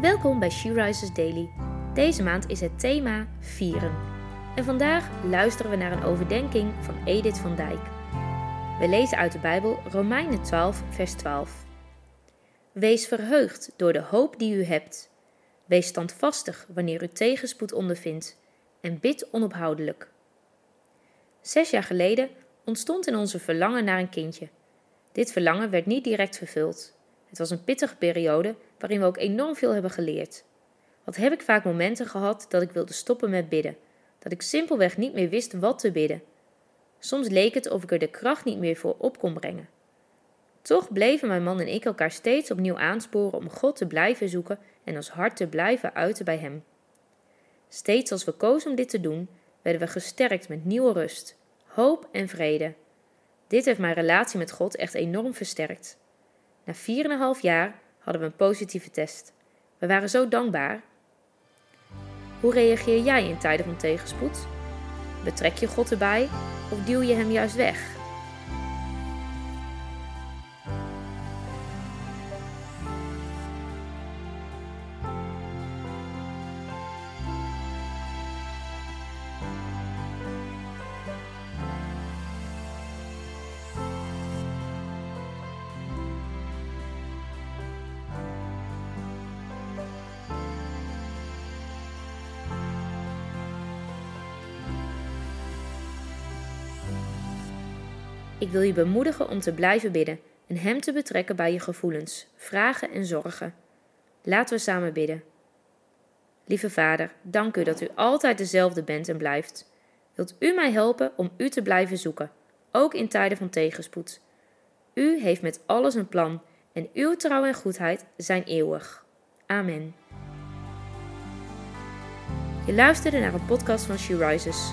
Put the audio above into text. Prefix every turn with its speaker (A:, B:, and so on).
A: Welkom bij She Rises Daily. Deze maand is het thema vieren. En vandaag luisteren we naar een overdenking van Edith van Dijk. We lezen uit de Bijbel Romeinen 12, vers 12. Wees verheugd door de hoop die u hebt. Wees standvastig wanneer u tegenspoed ondervindt en bid onophoudelijk. Zes jaar geleden ontstond in onze verlangen naar een kindje. Dit verlangen werd niet direct vervuld. Het was een pittige periode waarin we ook enorm veel hebben geleerd. Wat heb ik vaak momenten gehad dat ik wilde stoppen met bidden, dat ik simpelweg niet meer wist wat te bidden. Soms leek het of ik er de kracht niet meer voor op kon brengen. Toch bleven mijn man en ik elkaar steeds opnieuw aansporen om God te blijven zoeken en ons hart te blijven uiten bij Hem. Steeds als we kozen om dit te doen, werden we gesterkt met nieuwe rust, hoop en vrede. Dit heeft mijn relatie met God echt enorm versterkt. Na 4,5 jaar hadden we een positieve test. We waren zo dankbaar. Hoe reageer jij in tijden van tegenspoed? Betrek je God erbij of duw je hem juist weg? Ik wil je bemoedigen om te blijven bidden en Hem te betrekken bij je gevoelens, vragen en zorgen. Laten we samen bidden. Lieve Vader, dank u dat u altijd dezelfde bent en blijft. Wilt u mij helpen om u te blijven zoeken, ook in tijden van tegenspoed? U heeft met alles een plan en uw trouw en goedheid zijn eeuwig. Amen. Je luisterde naar een podcast van She Rises.